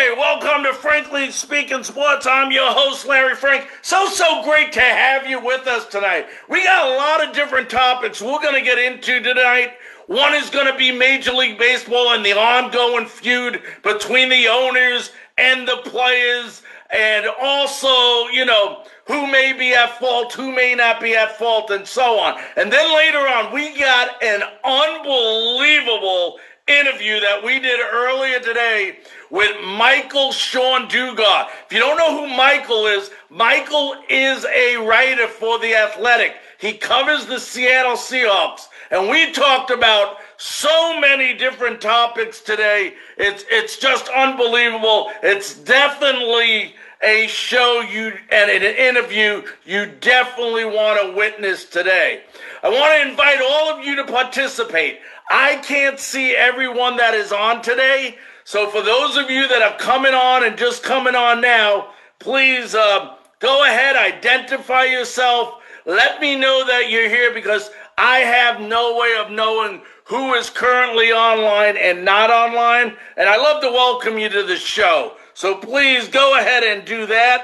Okay, welcome to Frankly Speaking Sports. I'm your host, Larry Frank. So, so great to have you with us tonight. We got a lot of different topics we're going to get into tonight. One is going to be Major League Baseball and the ongoing feud between the owners and the players, and also, you know, who may be at fault, who may not be at fault, and so on. And then later on, we got an unbelievable interview that we did earlier today with Michael-Shawn Dugar. If you don't know who Michael is, Michael is a writer for The Athletic. He covers the Seattle Seahawks. And we talked about so many different topics today. It's, it's just unbelievable. It's definitely a show you and an interview you definitely want to witness today. I want to invite all of you to participate. I can't see everyone that is on today. So for those of you that are coming on and just coming on now, please uh, go ahead, identify yourself. Let me know that you're here because I have no way of knowing who is currently online and not online. And I love to welcome you to the show. So please go ahead and do that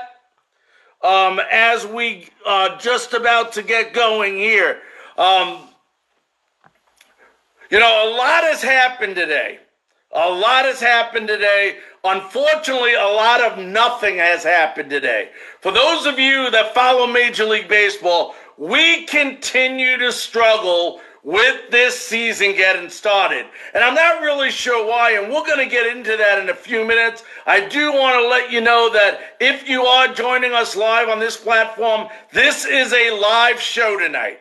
um, as we are uh, just about to get going here. Um, you know, a lot has happened today. A lot has happened today. Unfortunately, a lot of nothing has happened today. For those of you that follow Major League Baseball, we continue to struggle with this season getting started. And I'm not really sure why, and we're going to get into that in a few minutes. I do want to let you know that if you are joining us live on this platform, this is a live show tonight.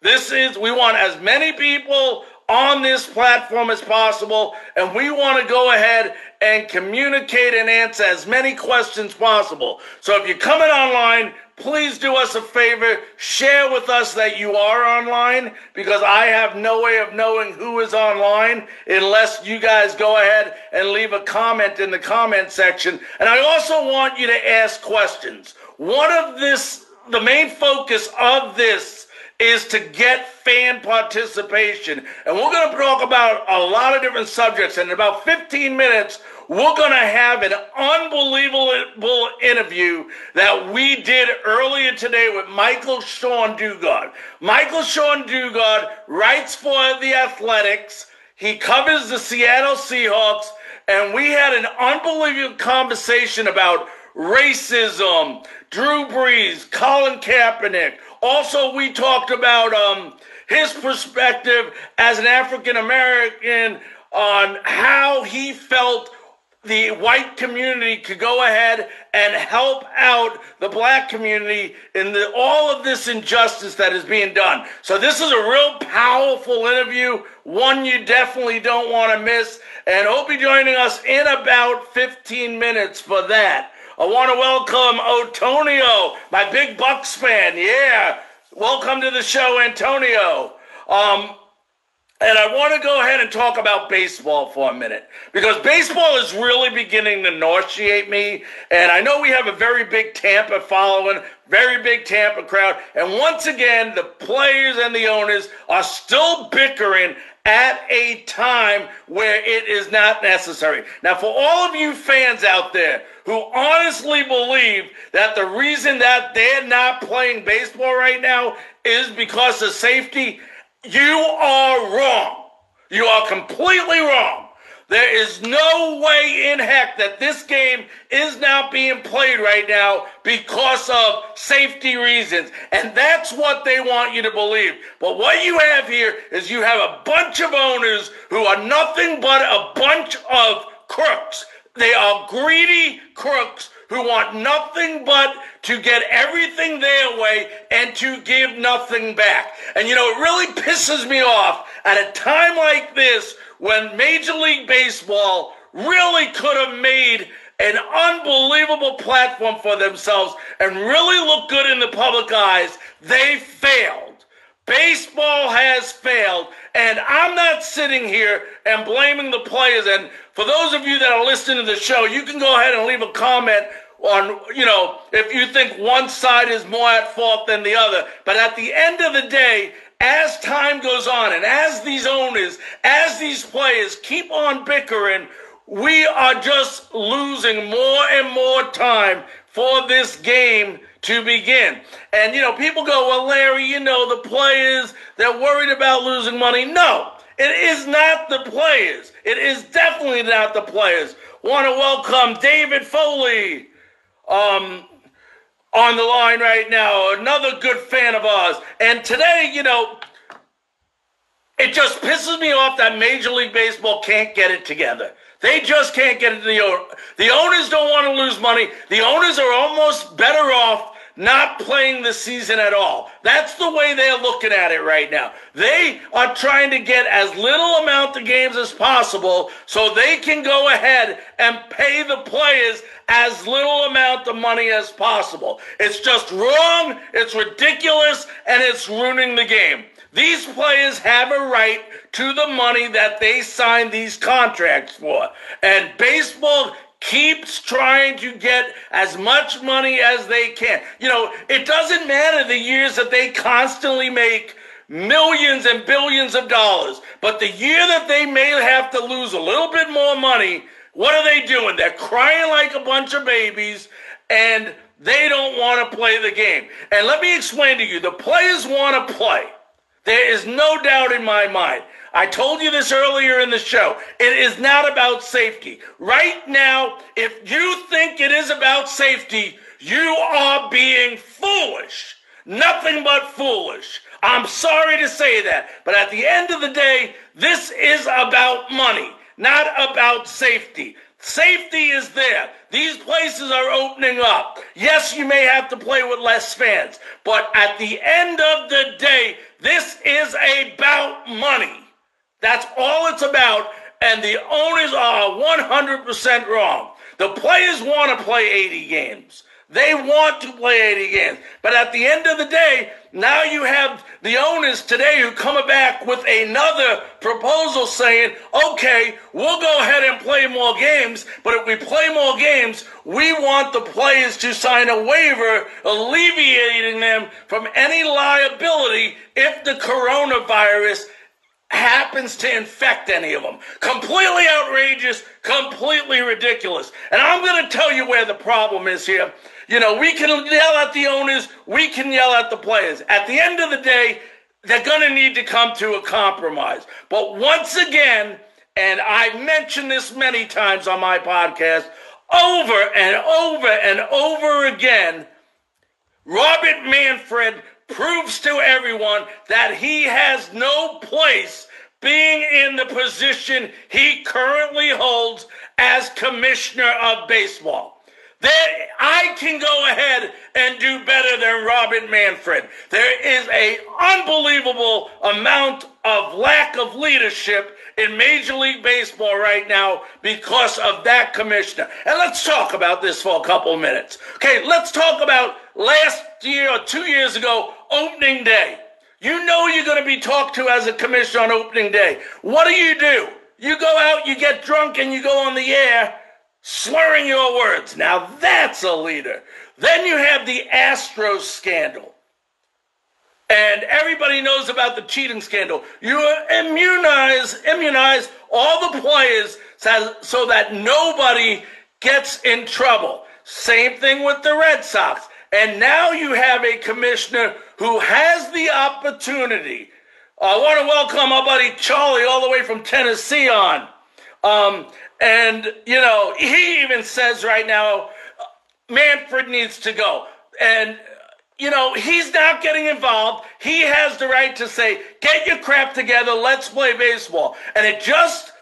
This is, we want as many people on this platform as possible, and we want to go ahead and communicate and answer as many questions possible. So if you're coming online, please do us a favor, share with us that you are online because I have no way of knowing who is online unless you guys go ahead and leave a comment in the comment section. And I also want you to ask questions. One of this, the main focus of this is to get fan participation. And we're going to talk about a lot of different subjects. And in about 15 minutes, we're going to have an unbelievable interview that we did earlier today with Michael-Shawn Dugar. Michael Sean Dugard writes for The Athletics. He covers the Seattle Seahawks. And we had an unbelievable conversation about racism, Drew Brees, Colin Kaepernick, also, we talked about um, his perspective as an African American on how he felt the white community could go ahead and help out the black community in the, all of this injustice that is being done. So this is a real powerful interview, one you definitely don't want to miss. And he'll be joining us in about 15 minutes for that. I want to welcome Antonio, my big Bucks fan. Yeah, welcome to the show, Antonio. Um, and I want to go ahead and talk about baseball for a minute because baseball is really beginning to nauseate me. And I know we have a very big Tampa following, very big Tampa crowd. And once again, the players and the owners are still bickering at a time where it is not necessary. Now, for all of you fans out there who honestly believe that the reason that they're not playing baseball right now is because of safety, you are wrong. You are completely wrong. There is no way in heck that this game is not being played right now because of safety reasons. And that's what they want you to believe. But what you have here is you have a bunch of owners who are nothing but a bunch of crooks. They are greedy crooks who want nothing but to get everything their way and to give nothing back. And you know, it really pisses me off at a time like this when Major League Baseball really could have made an unbelievable platform for themselves and really look good in the public eyes, they failed. Baseball has failed, and I'm not sitting here and blaming the players. And for those of you that are listening to the show, you can go ahead and leave a comment on, you know, if you think one side is more at fault than the other. But at the end of the day, as time goes on and as these owners, as these players keep on bickering, we are just losing more and more time for this game to begin. And, you know, people go, well, Larry, you know, the players, they're worried about losing money. No, it is not the players. It is definitely not the players. Want to welcome David Foley um, on the line right now, another good fan of ours. And today, you know, it just pisses me off that Major League Baseball can't get it together. They just can't get it the. The owners don't want to lose money. The owners are almost better off not playing the season at all. That's the way they're looking at it right now. They are trying to get as little amount of games as possible so they can go ahead and pay the players as little amount of money as possible. It's just wrong, it's ridiculous, and it's ruining the game. These players have a right to the money that they signed these contracts for. And baseball keeps trying to get as much money as they can. You know, it doesn't matter the years that they constantly make millions and billions of dollars, but the year that they may have to lose a little bit more money, what are they doing? They're crying like a bunch of babies and they don't want to play the game. And let me explain to you the players want to play. There is no doubt in my mind. I told you this earlier in the show. It is not about safety. Right now, if you think it is about safety, you are being foolish. Nothing but foolish. I'm sorry to say that, but at the end of the day, this is about money, not about safety. Safety is there. These places are opening up. Yes, you may have to play with less fans, but at the end of the day, this is about money. That's all it's about. And the owners are 100% wrong. The players want to play 80 games. They want to play 80 games. But at the end of the day, now you have the owners today who come back with another proposal saying, okay, we'll go ahead and play more games, but if we play more games, we want the players to sign a waiver alleviating them from any liability if the coronavirus happens to infect any of them. Completely outrageous, completely ridiculous. And I'm going to tell you where the problem is here. You know, we can yell at the owners, we can yell at the players. At the end of the day, they're going to need to come to a compromise. But once again, and I've mentioned this many times on my podcast, over and over and over again, Robert Manfred proves to everyone that he has no place being in the position he currently holds as commissioner of baseball. That I can go ahead and do better than Robin Manfred. There is a unbelievable amount of lack of leadership in Major League Baseball right now because of that commissioner. And let's talk about this for a couple of minutes. Okay, let's talk about last year or two years ago, opening day. You know you're going to be talked to as a commissioner on opening day. What do you do? You go out, you get drunk, and you go on the air slurring your words. Now that's a leader. Then you have the Astros scandal. And everybody knows about the cheating scandal. You immunize, immunize all the players so that nobody gets in trouble. Same thing with the Red Sox. And now you have a commissioner who has the opportunity. I want to welcome my buddy Charlie all the way from Tennessee on. Um, and, you know, he even says right now, Manfred needs to go. And, you know, he's not getting involved. He has the right to say, get your crap together, let's play baseball. And it just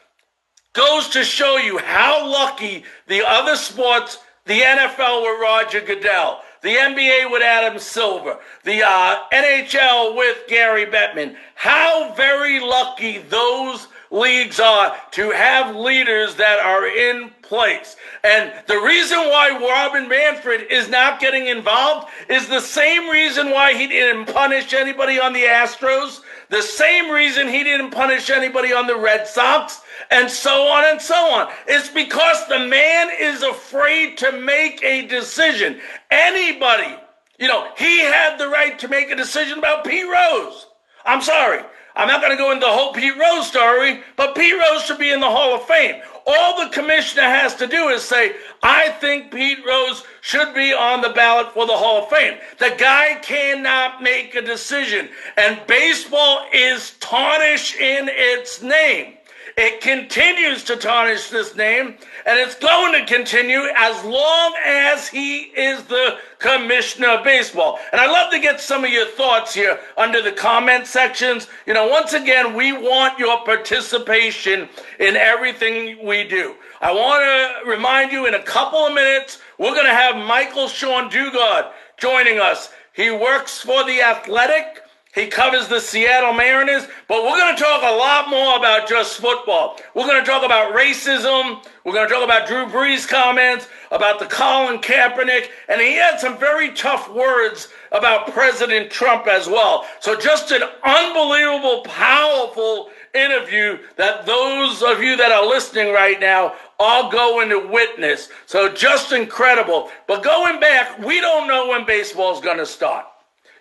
goes to show you how lucky the other sports, the NFL with Roger Goodell, the NBA with Adam Silver, the uh, NHL with Gary Bettman, how very lucky those leagues are to have leaders that are in place. And the reason why Robin Manfred is not getting involved is the same reason why he didn't punish anybody on the Astros, the same reason he didn't punish anybody on the Red Sox, and so on and so on. It's because the man is afraid to make a decision. Anybody, you know, he had the right to make a decision about Pete Rose. I'm sorry. I'm not going to go into the whole Pete Rose story, but Pete Rose should be in the Hall of Fame. all the commissioner has to do is say, I think Pete Rose should be on the ballot for the Hall of Fame. The guy cannot make a decision. And baseball is tarnished in its name. It continues to tarnish this name, and it's going to continue as long as he is the commissioner of baseball. And I'd love to get some of your thoughts here under the comment sections. You know, once again, we want your participation in everything we do. I want to remind you in a couple of minutes, we're going to have Michael-Shawn Dugar joining us. He works for The Athletic. He covers the Seattle Mariners, but we're going to talk a lot more about just football. We're going to talk about racism. We're going to talk about Drew Brees' comments, about the Colin Kaepernick, and he had some very tough words about President Trump as well. So just an unbelievable, powerful interview that those of you that are listening right now are going to witness. So just incredible. But going back, we don't know when baseball is going to start.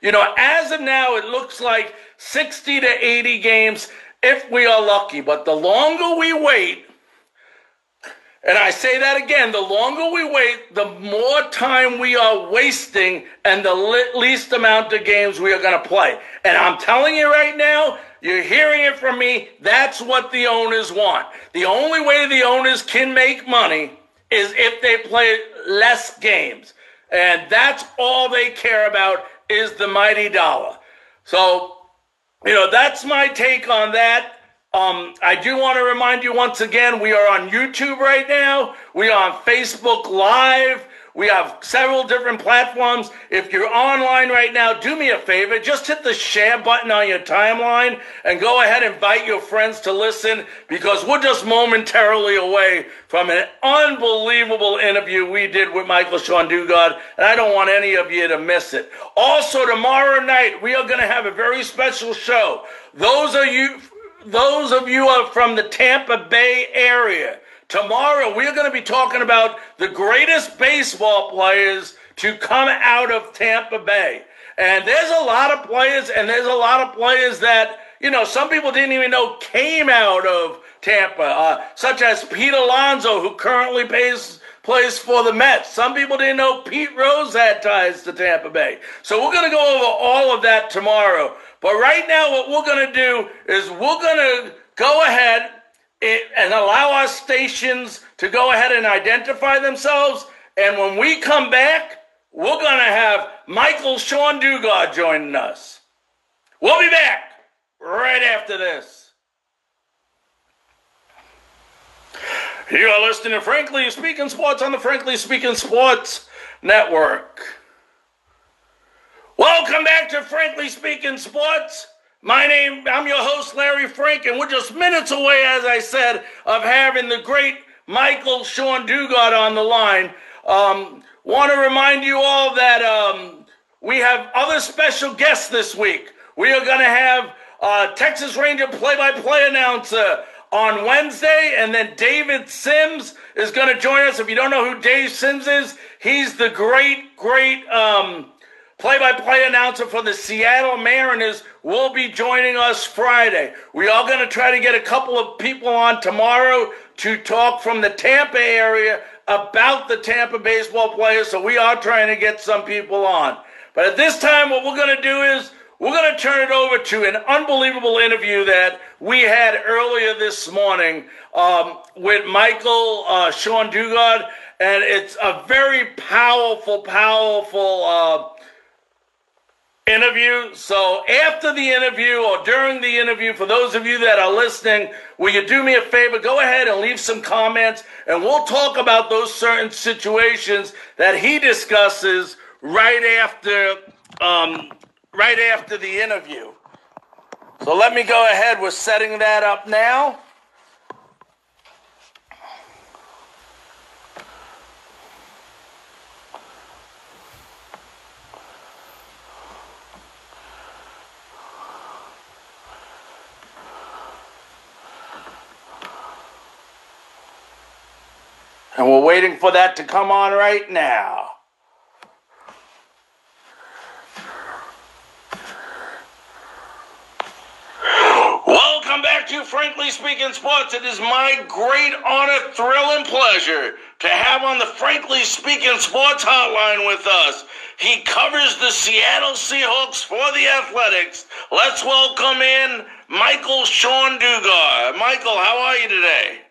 You know, as of now, it looks like 60 to 80 games if we are lucky. But the longer we wait, and I say that again, the longer we wait, the more time we are wasting and the least amount of games we are going to play. And I'm telling you right now, you're hearing it from me, that's what the owners want. The only way the owners can make money is if they play less games. And that's all they care about is the mighty dollar. So, you know, that's my take on that. Um, I do want to remind you once again, we are on YouTube right now. We are on Facebook Live. We have several different platforms. If you're online right now, do me a favor. Just hit the share button on your timeline and go ahead and invite your friends to listen because we're just momentarily away from an unbelievable interview we did with Michael-Shawn Dugar, and I don't want any of you to miss it. Also, tomorrow night, we are going to have a very special show. Those of you, those of you are from the Tampa Bay area, Tomorrow, we're going to be talking about the greatest baseball players to come out of Tampa Bay. And there's a lot of players, and there's a lot of players that, you know, some people didn't even know came out of Tampa, uh, such as Pete Alonso, who currently plays, plays for the Mets. Some people didn't know Pete Rose had ties to Tampa Bay. So we're going to go over all of that tomorrow. But right now, what we're going to do is we're going to go ahead it, and allow our stations to go ahead and identify themselves. And when we come back, we're going to have Michael-Shawn Dugar joining us. We'll be back right after this. You are listening to Frankly Speaking Sports on the Frankly Speaking Sports Network. Welcome back to Frankly Speaking Sports. My name, I'm your host, Larry Frank, and we're just minutes away, as I said, of having the great Michael-Shawn Dugar on the line. Um, Want to remind you all that um, we have other special guests this week. We are going to have uh, Texas Ranger play-by-play announcer on Wednesday, and then David Sims is going to join us. If you don't know who Dave Sims is, he's the great, great um, play-by-play announcer for the Seattle Mariners will be joining us Friday. We are going to try to get a couple of people on tomorrow to talk from the Tampa area about the Tampa baseball players. So we are trying to get some people on. But at this time, what we're going to do is we're going to turn it over to an unbelievable interview that we had earlier this morning um, with Michael uh, Shawn Dugar. And it's a very powerful, powerful uh, interview. So after the interview or during the interview, for those of you that are listening, will you do me a favor? Go ahead and leave some comments and we'll talk about those certain situations that he discusses right after, um, right after the interview. So let me go ahead. We're setting that up now. And we're waiting for that to come on right now. Welcome back to Frankly Speaking Sports, it is my great honor, thrill, and pleasure to have on the Frankly Speaking Sports Hotline with us. He covers the Seattle Seahawks for the Athletics. Let's welcome in Michael-Shawn Dugar. Michael, how are you today?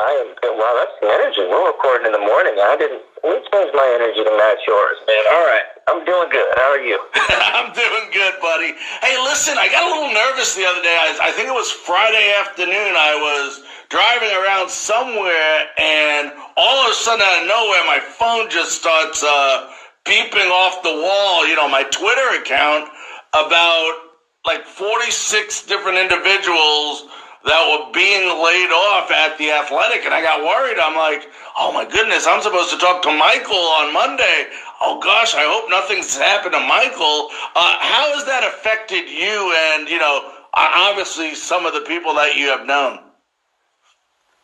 I am. Wow, that's the energy. We're recording in the morning. I didn't. We changed my energy to match yours, man. All right, I'm doing good. How are you? I'm doing good, buddy. Hey, listen, I got a little nervous the other day. I, I think it was Friday afternoon. I was driving around somewhere, and all of a sudden, out of nowhere, my phone just starts uh, beeping off the wall. You know, my Twitter account about like 46 different individuals that were being laid off at the athletic and I got worried. I'm like, oh my goodness, I'm supposed to talk to Michael on Monday. Oh gosh, I hope nothing's happened to Michael. Uh, how has that affected you and, you know, obviously some of the people that you have known?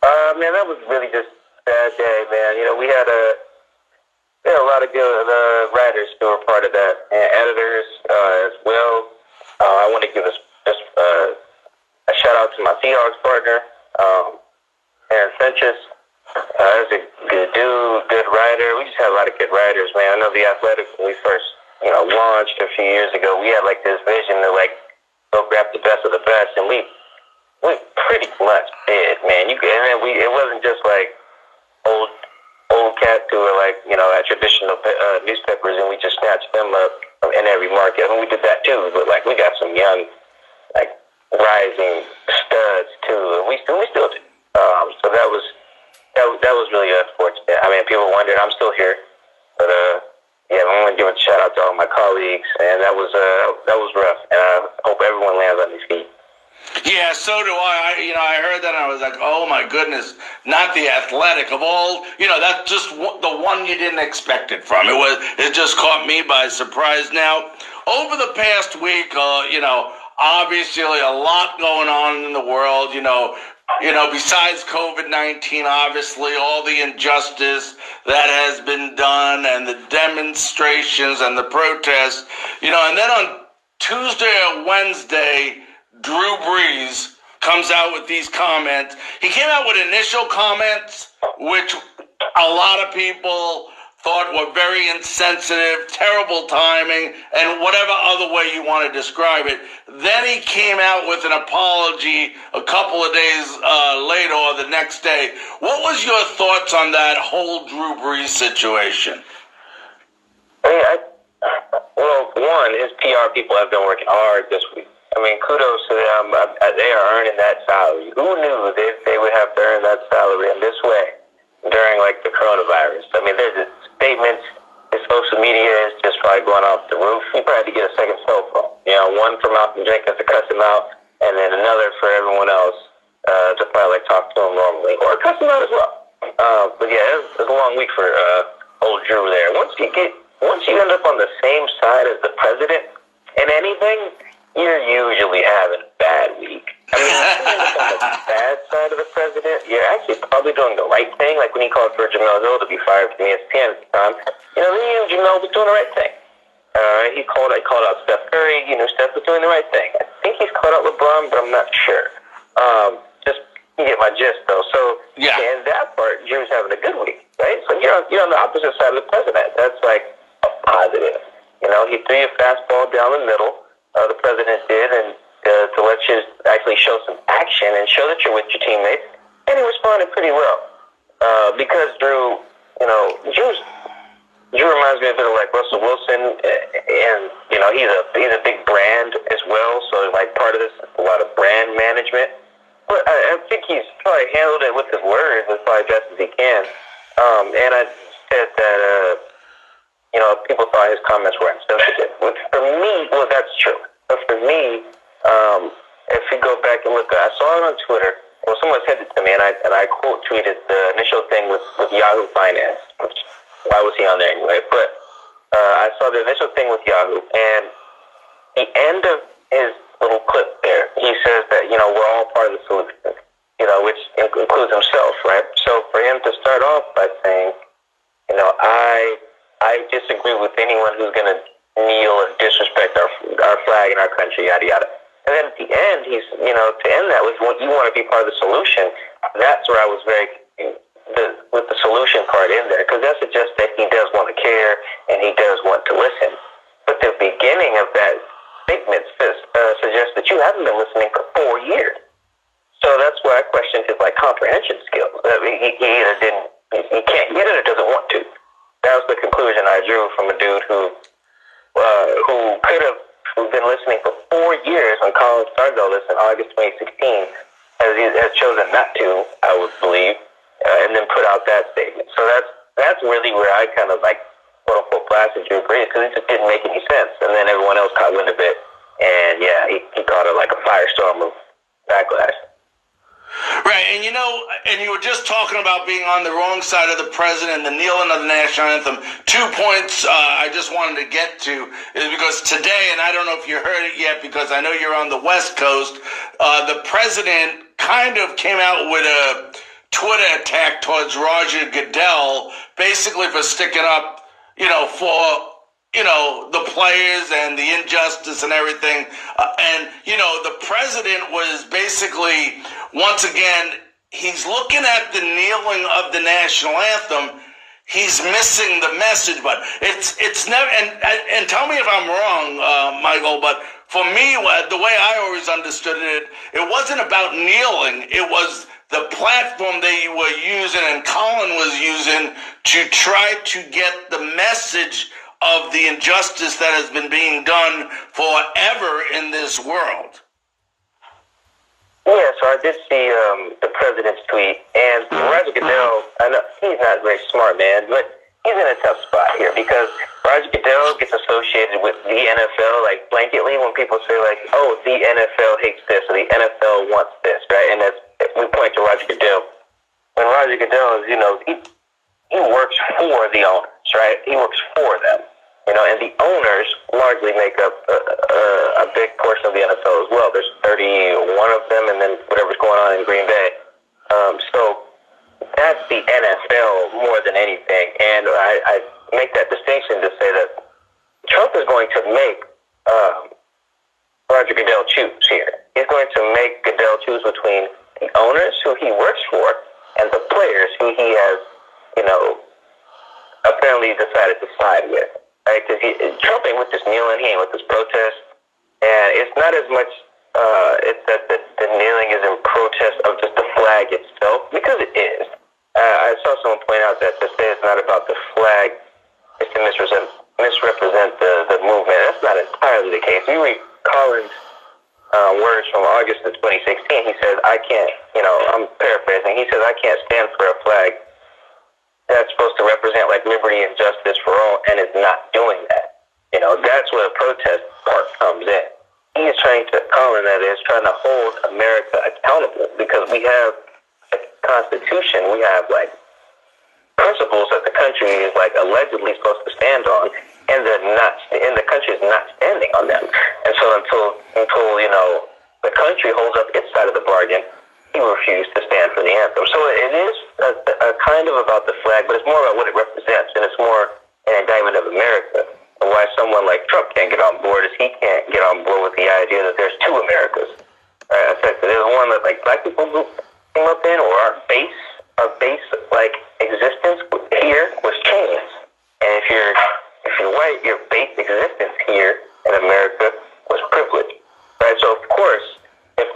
Uh, man, that was really just a bad day, man. You know, we had a, we had a lot of good uh, writers who were part of that and editors uh, as well. Uh, I want to give us just, uh, a shout out to my Seahawks partner, um, Aaron Sanchez. Uh, he's a good dude, good writer. We just had a lot of good writers, man. I know the Athletic when we first, you know, launched a few years ago. We had like this vision to like go grab the best of the best, and we we pretty much did, man. You and then we it wasn't just like old old cats who were like you know at traditional uh, newspapers, and we just snatched them up in every market. I mean, we did that too, but like we got some young like rising studs too, and we still we still do. Um, so that was that that was really unfortunate. I mean, people wondered I'm still here, but uh, yeah, I want to give a shout out to all my colleagues, and that was uh that was rough, and I hope everyone lands on their feet. Yeah, so do I. I. You know, I heard that and I was like, oh my goodness, not the athletic of all. You know, that's just the one you didn't expect it from. It was. It just caught me by surprise. Now, over the past week, uh, you know, obviously a lot going on in the world. You know, you know, besides COVID nineteen, obviously all the injustice that has been done, and the demonstrations and the protests. You know, and then on Tuesday or Wednesday, Drew Brees comes out with these comments. He came out with initial comments, which a lot of people thought were very insensitive, terrible timing, and whatever other way you want to describe it. Then he came out with an apology a couple of days uh, later or the next day. What was your thoughts on that whole Drew Brees situation? I mean, I, well, one, his PR people have been working hard this week. I mean, kudos to them. They are earning that salary. Who knew they, they would have to earn that salary in this way during like the coronavirus? I mean, there's statements. His social media is just probably going off the roof. He probably had to get a second cell phone. You know, one for Malcolm Jenkins to cuss him out, and then another for everyone else uh, to probably like talk to him normally or cuss him out as well. Uh, but yeah, it was, it a long week for uh, old Drew there. Once you get, once you end up on the same side as the president in anything, you're usually having a bad week. I mean, on the bad side of the president, you're actually probably doing the right thing. Like when he called for Jemele Hill to be fired from ESPN at the time, you know, he knew Jemele was doing the right thing. Uh, he called, I called out Steph Curry. You know, Steph was doing the right thing. I think he's called out LeBron, but I'm not sure. Um, just you get my gist though. So yeah, in that part, Drew's having a good week, right? So you're on, you're on the opposite side of the president. That's like a positive. You know, he threw a fastball down the middle uh, the president did, and you actually show some action and show that you're with your teammates. And he responded pretty well uh, because Drew, you know, Drew's Drew reminds me a bit of like Russell Wilson, and you know he's a he's a big brand as well. So like part of this is a lot of brand management. But I, I think he's probably handled it with his words as probably best as he can. Um, and I said that uh, you know, people thought his comments were insensitive. Which for me, well, that's true. But for me, um, if you go back and look, I saw it on Twitter. Well, someone sent it to me, and I and I quote tweeted the initial thing with, with Yahoo Finance. Which, why was he on there anyway? But uh, I saw the initial thing with Yahoo, and the end of his little clip there, he says that you know we're all part of the solution. You know, which includes himself, right? So for him to start off by saying, you know, I I disagree with anyone who's going to kneel and disrespect our our flag and our country, yada yada. And then at the end, he's, you know, to end that with, what you want to be part of the solution. That's where I was very, the, with the solution part in there, because that suggests that he does want to care and he does want to listen. But the beginning of that statement uh, suggests that you haven't been listening for four years. So that's why I questioned his like comprehension skills. Uh, he, he either didn't, he can't get it or doesn't want to. That was the conclusion I drew from a dude who, uh, who could have who's been listening for four years when Colin started all this in August 2016, has, has chosen not to, I would believe, uh, and then put out that statement. So that's that's really where I kind of like quote unquote blasted Drew Brees because it just didn't make any sense. And then everyone else caught wind of it, and yeah, he, he caught it like a firestorm of backlash. Right, and you know, and you were just talking about being on the wrong side of the president, the kneeling of the national anthem. Two points uh, I just wanted to get to is because today, and I don't know if you heard it yet, because I know you're on the West Coast, uh, the president kind of came out with a Twitter attack towards Roger Goodell, basically for sticking up, you know, for you know, the players and the injustice and everything. Uh, and, you know, the president was basically, once again, he's looking at the kneeling of the national anthem. He's missing the message, but it's it's never. And and tell me if I'm wrong, uh, Michael. But for me, the way I always understood it, it wasn't about kneeling. It was the platform they were using and Colin was using to try to get the message of the injustice that has been being done forever in this world. Yeah, so I did see um, the president's tweet, and Roger Goodell, I know he's not very smart, man, but he's in a tough spot here because Roger Goodell gets associated with the NFL, like blanketly when people say like, oh, the NFL hates this or the NFL wants this, right? And that's, we point to Roger Goodell. When Roger Goodell is, you know, he, he works for the owners, right? He works for them. You know, and the owners largely make up a, a, a big portion of the NFL as well. There's 31 of them, and then whatever's going on in Green Bay. Um, so that's the NFL more than anything. And I, I make that distinction to say that Trump is going to make um, Roger Goodell choose here. He's going to make Goodell choose between the owners who he works for and the players who he has, you know, apparently decided to side with right? Because Trump ain't with this kneeling, he ain't with this protest, and it's not as much. Uh, it's that the, the kneeling is in protest of just the flag itself, because it is. Uh, I saw someone point out that to say it's not about the flag, it's to misrepresent misrepresent the, the movement. That's not entirely the case. You read Colin's uh, words from August of 2016. He says, "I can't," you know, I'm paraphrasing. He says, "I can't stand for a flag that's supposed to represent like liberty and justice for all and is not doing that. You know, that's where the protest part comes in. He is trying to, Colin, that is, trying to hold America accountable because we have a constitution, we have like principles that the country is like allegedly supposed to stand on, and they're not, and the country is not standing on them. And so until, until you know, the country holds up its side of the bargain, he refused to stand for the anthem. So it is a, a kind of about the flag, but it's more about what it represents, and it's more an indictment of America. And why someone like Trump can't get on board is he can't get on board with the idea that there's two Americas. Right? I said there's one that like black people came up in, or our base, our base like existence here was chains. And if you're if you're white, your base existence here in America was privilege. Right? So of course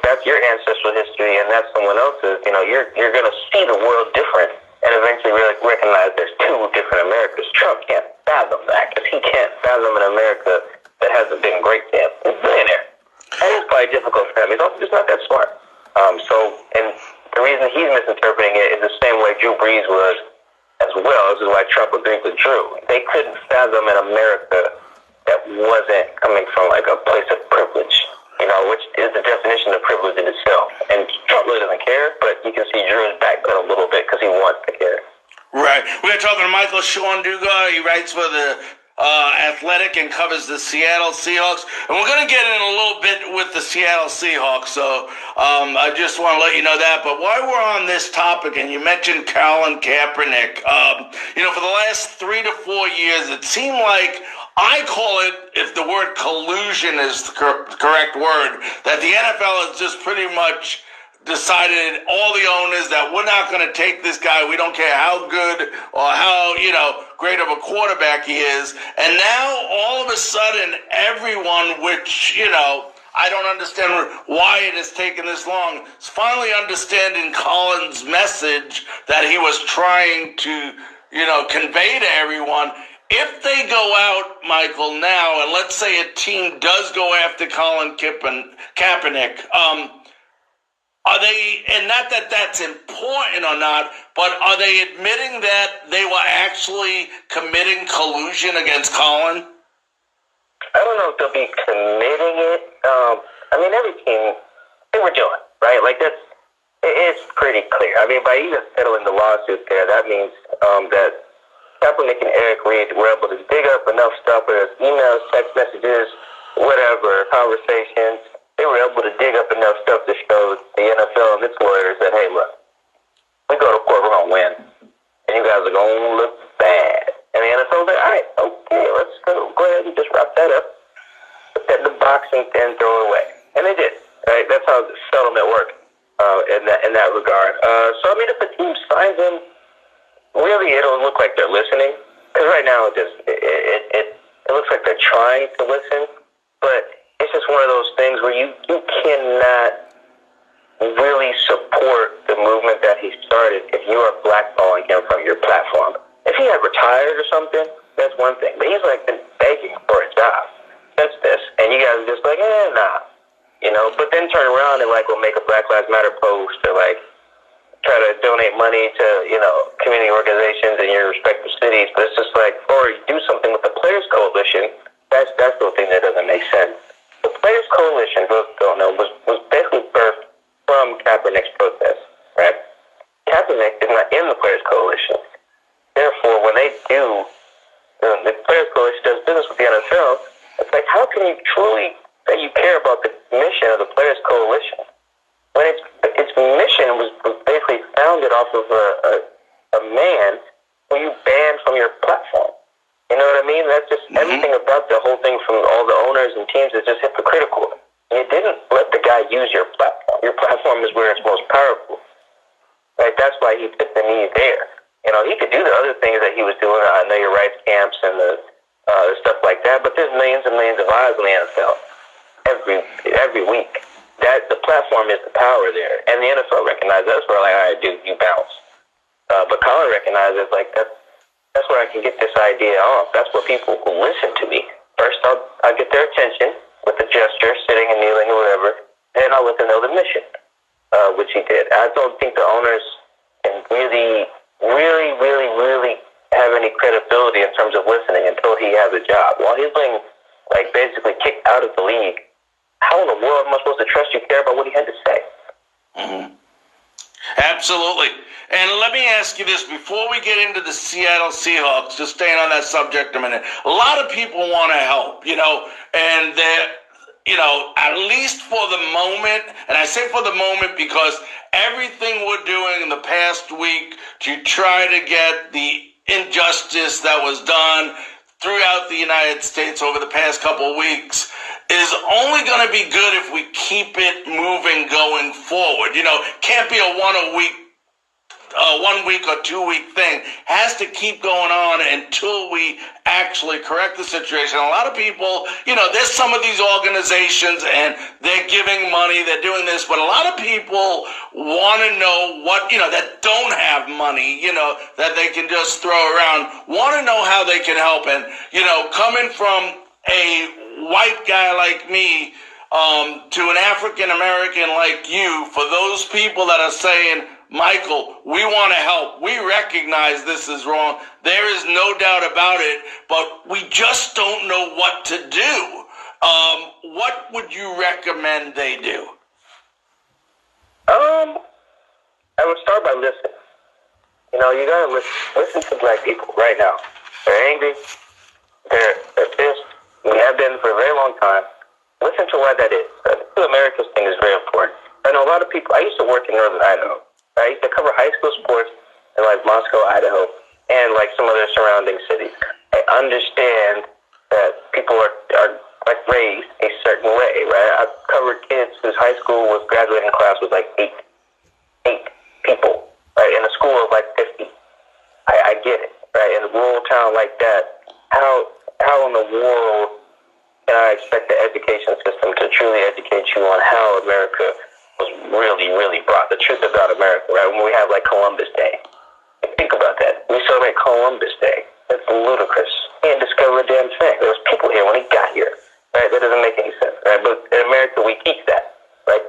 that's your ancestral history and that's someone else's, you know, you're you're to see the world different and eventually really recognize there's two different Americas. Trump can't fathom that because he can't fathom an America that hasn't been great to him. He's a billionaire. And it's probably difficult for him. He's also just not that smart. Um, so, and the reason he's misinterpreting it is the same way Drew Brees was as well. This is why Trump agreed with Drew. They couldn't fathom an America that wasn't coming from a place of privilege you know, which is the definition of privilege in itself. And Trump really doesn't care, but you can see Drew is back a little bit because he wants to care. Right. We're talking to Michael Sean Shanduga. He writes for the uh, Athletic and covers the Seattle Seahawks. And we're going to get in a little bit with the Seattle Seahawks. So um, I just want to let you know that. But while we're on this topic, and you mentioned Colin Kaepernick, um, you know, for the last three to four years, it seemed like I call it, if the word collusion is the cor- correct word, that the NFL is just pretty much decided all the owners that we're not going to take this guy. We don't care how good or how, you know, great of a quarterback he is. And now all of a sudden, everyone, which, you know, I don't understand why it has taken this long, is finally understanding Colin's message that he was trying to, you know, convey to everyone. If they go out, Michael, now, and let's say a team does go after Colin Kippen, Kaepernick, um, are they, and not that that's important or not, but are they admitting that they were actually committing collusion against Colin? I don't know if they'll be committing it. Um, I mean, every team, they were doing, right? Like, that's, it's pretty clear. I mean, by even settling the lawsuit there, that means um, that Kaepernick and Eric Reid were able to dig up enough stuff, whether it's emails, text messages, whatever, conversations, they were able to dig up enough stuff to show the NFL and its lawyers that, hey, look, we go to court, we're going to win. And you guys are going to look bad. And the NFL said, all right, okay, let's go, go ahead and just wrap that up, put that in the box and, and throw it away. And they did. Right? That's how the settlement worked uh, in, that, in that regard. Uh, so, I mean, if a team signs him, really it'll look like they're listening. Because right now it, just, it, it, it, it looks like they're trying to listen. But it's just one of those things where you, you cannot really support the movement that he started if you are blackballing him from your platform. If he had retired or something, that's one thing. But he's like been begging for a job since this, and you guys are just like, eh, nah, you know. But then turn around and like will make a Black Lives Matter post or like try to donate money to you know community organizations in your respective cities. But it's just like, or you do something with the Players Coalition. That's that's the thing that doesn't make sense. The Players Coalition, those don't know, was, was basically birthed from Kaepernick's protest, right? Kaepernick is not in the Players Coalition. Therefore, when they do, uh, the Players Coalition does business with the NFL, it's like, how can you truly say you care about the mission of the Players Coalition when its, its mission was, was basically founded off of a, a, a man who you banned from your platform? You know what I mean? That's just mm-hmm. everything about the whole thing from all the owners and teams is just hypocritical. You didn't let the guy use your platform. Your platform is where it's most powerful. Right? That's why he took the knee there. You know, he could do the other things that he was doing on Know Your Rights camps and the uh, stuff like that, but there's millions and millions of eyes on the NFL every every week. That the platform is the power there, and the NFL recognizes that's where like, all right, dude, you bounce. Uh, but Colin recognizes like that's that's where I can get this idea off. That's where people will listen to me. First, I'll, I'll get their attention with a gesture, sitting and kneeling or whatever. Then I'll let them know the mission, uh, which he did. I don't think the owners can really, really, really, really have any credibility in terms of listening until he has a job. While he's being, like, basically kicked out of the league, how in the world am I supposed to trust you care about what he had to say? Mm-hmm. Absolutely. And let me ask you this before we get into the Seattle Seahawks, just staying on that subject a minute. A lot of people want to help, you know, and they're, you know, at least for the moment, and I say for the moment because everything we're doing in the past week to try to get the injustice that was done throughout the United States over the past couple weeks is only going to be good if we keep it moving going forward. You know, can't be a one a week uh, one week or two week thing has to keep going on until we actually correct the situation. A lot of people, you know, there's some of these organizations and they're giving money, they're doing this, but a lot of people want to know what, you know, that don't have money, you know, that they can just throw around, want to know how they can help. And, you know, coming from a white guy like me um, to an African American like you, for those people that are saying, Michael, we want to help. We recognize this is wrong. There is no doubt about it, but we just don't know what to do. Um, what would you recommend they do? Um, I would start by listening. You know, you gotta listen, listen to black people right now. They're angry. They're, they're pissed. We have been for a very long time. Listen to why that is. The Americas thing is very important. I know a lot of people. I used to work in Northern Idaho. Used to cover high school sports in like Moscow, Idaho, and like some other surrounding cities. I understand that people are, are like raised a certain way, right? I've covered kids whose high school was graduating class was like eight, eight people, right? In a school of like 50. I, I get it, right? In a rural town like that, how, how in the world can I expect the education system to truly educate you on how America really, really brought the truth about America, right? When we have like Columbus Day. Think about that. We celebrate Columbus Day. That's ludicrous. He didn't discover a damn thing. There was people here when he got here. Right? That doesn't make any sense. Right? But in America, we teach that. Right?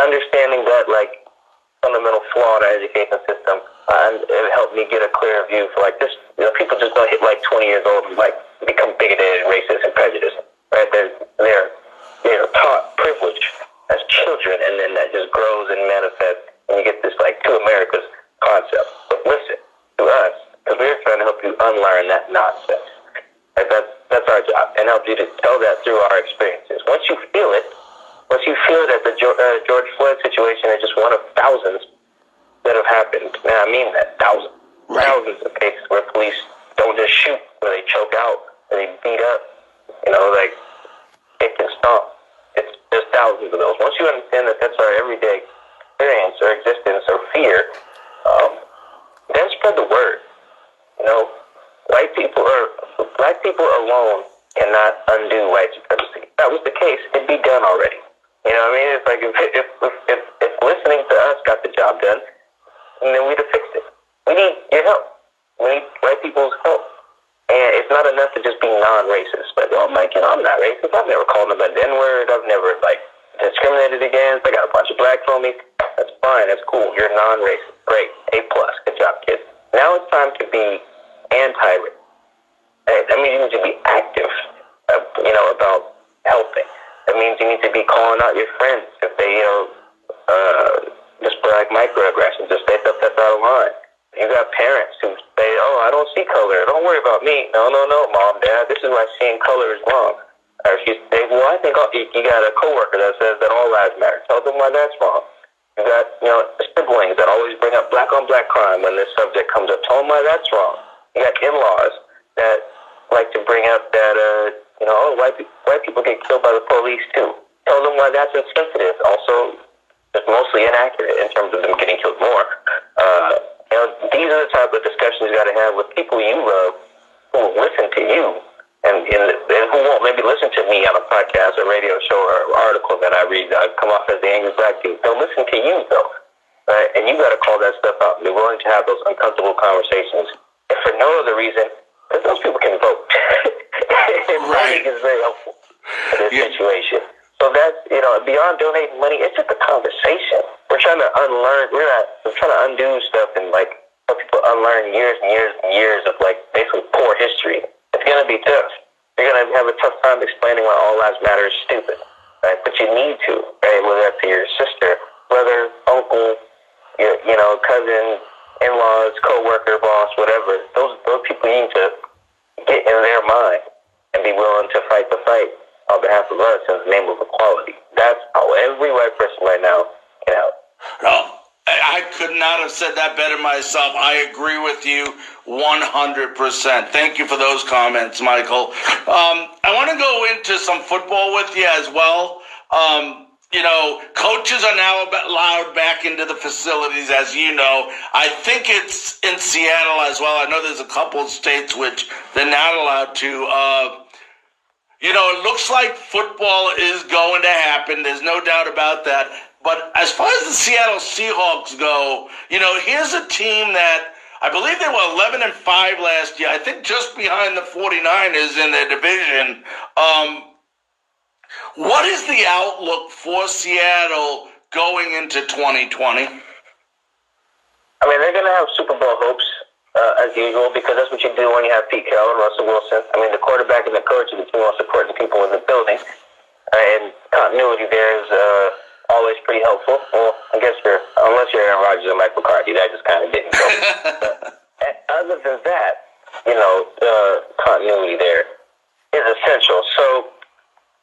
Understanding that, like, fundamental flaw in our education system, uh, and it helped me get a clearer view for, like, this, you know, people just don't hit, like, 20 years old and, like, become bigoted and racist and prejudiced. Right? They're, they're, they're taught privilege as children, and then that just grows and manifests, and you get this, like, two Americas concept. But listen to us, because we're trying to help you unlearn that nonsense. Like that's that's our job, and help you to tell that through our experiences. Once you feel it, once you feel that the uh, George Floyd situation is just one of thousands that have happened, and I mean that thousands, right. thousands of cases where police don't just shoot, where they choke out, where they beat up, you know, like it can stop. It's there's thousands of those. Once you understand that that's our everyday experience or existence or fear, um, then spread the word. You know, white people are black people alone cannot undo white supremacy. If that was the case, it'd be done already. You know what I mean? It's like if if if, if, if listening to us got the job done, then we'd have fixed it. We need your help. We need white people's help. And it's not enough to just be non-racist. Like, oh, Mike, you know, I'm not racist. I've never called them a N-word. I've never, like, discriminated against. I got a bunch of blacks on me. That's fine. That's cool. You're non-racist. Great. A plus. Good job, kids. Now it's time to be anti-racist. That means you need to be active, uh, you know, about helping. That means you need to be calling out your friends if they, you know, uh, just like microaggressions, just say stuff that's out of line. You got parents who say, "Oh, I don't see color. Don't worry about me." No, no, no, mom, dad. This is why seeing color is wrong. Or if you say, "Well, I think you, you got a coworker that says that all lives matter," tell them why that's wrong. You got, you know, siblings that always bring up black on black crime when this subject comes up. Tell them why that's wrong. You got in-laws that like to bring up that, uh, you know, oh, white, white people get killed by the police too. Tell them why that's insensitive. Also, it's mostly inaccurate in terms of them getting killed more. Uh, you these are the type of discussions you got to have with people you love who will listen to you and, and, and who won't maybe listen to me on a podcast or radio show or article that I read. I come off as the angry black dude. They'll listen to you though. Right? And you got to call that stuff out be willing to have those uncomfortable conversations. If for no other reason because those people can vote. and right. is very helpful in this yeah. situation. So that's, you know, beyond donating money, it's just a conversation. We're trying to unlearn, we're not, we're trying to undo stuff and like help people unlearn years and years and years of like basically poor history. It's to be tough. You're to have a tough time explaining why all lives matter is stupid, right? But you need to, right? Whether that's your sister, brother, uncle, your, you know, cousin, in-laws, co-worker, boss, whatever. Those those people need to get in their mind and be willing to fight the fight on behalf of us in the name of equality. That's how every white person right now can help. No. I could not have said that better myself. I agree with you 100%. Thank you for those comments, Michael. Um, I want to go into some football with you as well. Um, you know, coaches are now allowed back into the facilities, as you know. I think it's in Seattle as well. I know there's a couple of states which they're not allowed to. Uh, you know, it looks like football is going to happen. There's no doubt about that. But as far as the Seattle Seahawks go, you know, here's a team that I believe they were 11 and 5 last year. I think just behind the 49ers in their division. Um, what is the outlook for Seattle going into 2020? I mean, they're going to have Super Bowl hopes uh, as usual because that's what you do when you have Pete Carroll and Russell Wilson. I mean, the quarterback and the coach are the two most important people in the building, uh, and continuity there is uh, always pretty helpful. Well, I guess you're unless you're Aaron Rodgers or Mike McCarthy, that just kind of didn't go. other than that, you know, uh, continuity there is essential. So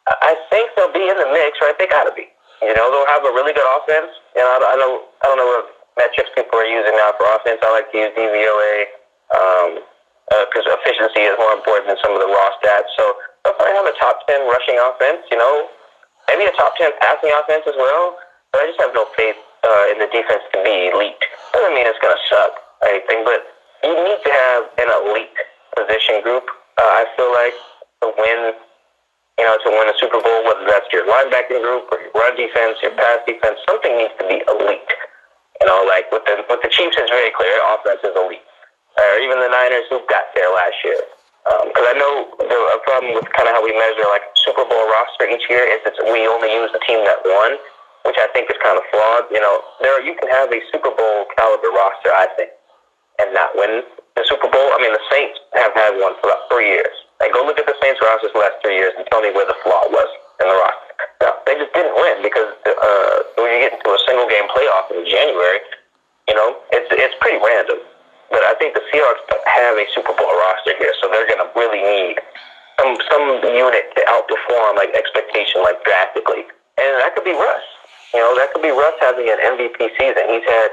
I think they'll be in the mix, right? They got to be. You know, they'll have a really good offense. You know, I don't, I don't know what metrics people are using now for offense. I like to use DVOA because um, uh, efficiency is more important than some of the raw stats. So they'll probably have a top 10 rushing offense, you know, maybe a top 10 passing offense as well. But I just have no faith uh, in the defense to be elite. Doesn't mean it's going to suck or anything, but you need to have an elite position group, uh, I feel like, to win you know, to win a Super Bowl, whether that's your linebacking group or your run defense, your pass defense, something needs to be elite. You know, like with the with the Chiefs, it's very clear offense is elite. Or even the Niners who got there last year. Because um, I know the a problem with kind of how we measure like Super Bowl roster each year is that we only use the team that won, which I think is kind of flawed. You know, there you can have a Super Bowl caliber roster, I think, and not win the Super Bowl. I mean, the Saints have had one for about three years. And go look at the Saints roster the last three years and tell me where the flaw was in the roster. No, they just didn't win because uh, when you get into a single game playoff in January, you know, it's it's pretty random. But I think the Seahawks have a Super Bowl roster here, so they're going to really need some some unit to outperform like expectation, like drastically. And that could be Russ. You know, that could be Russ having an MVP season. He's had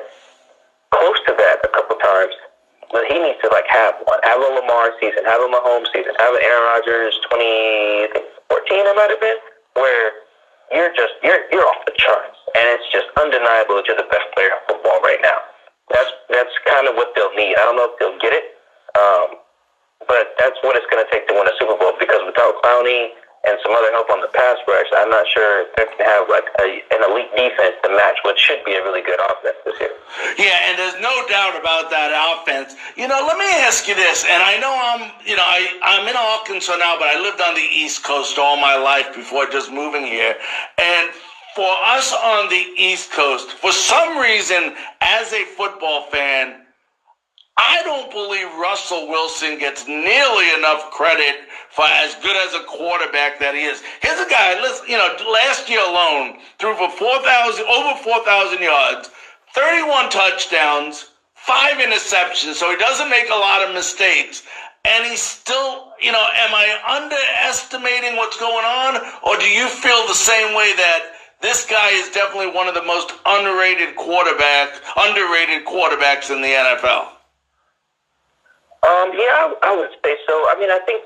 close to that a couple times but he needs to like have one. Have a Lamar season, have a Mahomes season, have an Aaron Rodgers 2014 it might have been, where you're just you're you're off the charts, and it's just undeniable that you're the best player in football right now. That's that's kind of what they'll need. I don't know if they'll get it, um, but that's what it's going to take to win a Super Bowl. Because without Clowney and some other help on the pass rush, I'm not sure if they can have like a, an elite defense to match what should be a really good offense this year. Yeah, and there's no doubt about that offense. You know, let me ask you this, and I know I'm, you know, I, I'm in Arkansas now, but I lived on the East Coast all my life before just moving here. And for us on the East Coast, for some reason, as a football fan, I don't believe Russell Wilson gets nearly enough credit for as good as a quarterback that he is. Here's a guy, listen, you know, last year alone, threw for 4,000, over 4,000 yards, 31 touchdowns, five interceptions, so he doesn't make a lot of mistakes. And he's still, you know, am I underestimating what's going on? Or do you feel the same way that this guy is definitely one of the most underrated quarterbacks, underrated quarterbacks in the NFL? Um, yeah, I, I would say so. I mean, I think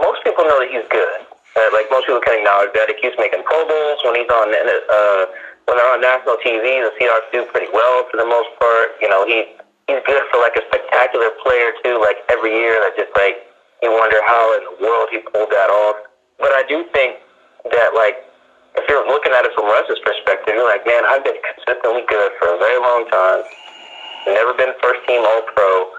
most people know that he's good. Uh, like most people can acknowledge that. He keeps making Pro Bowls when he's on uh, when they're on national TV. The Seahawks do pretty well for the most part. You know, he he's good for like a spectacular player too. Like every year, that just like you wonder how in the world he pulled that off. But I do think that like if you're looking at it from Russ's perspective, you're like, man, I've been consistently good for a very long time. Never been first team All Pro.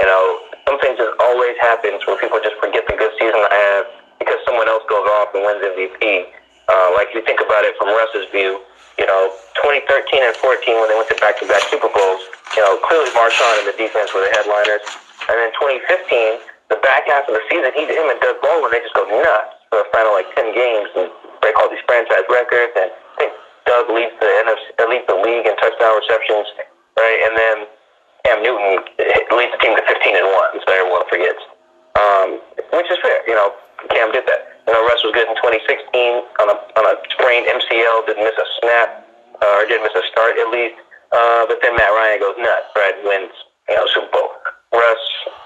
You know, something just always happens where people just forget the good season I have because someone else goes off and wins MVP. Uh, like you think about it from Russ's view, you know, 2013 and 14 when they went to back-to-back Super Bowls, you know, clearly Marshawn and the defense were the headliners. And then 2015, the back half of the season, he, him and Doug Baldwin, they just go nuts for the final like 10 games and break all these franchise records. And I think Doug leads the NFC, leads the league in touchdown receptions, right? And then Cam Newton leads the team to 15 and one, so everyone forgets. Um, which is fair, you know. Cam did that. You know, Russ was good in 2016 on a on a sprained MCL, didn't miss a snap, uh, or didn't miss a start at least. Uh, but then Matt Ryan goes nuts. Brad wins, you know, Super Bowl. Russ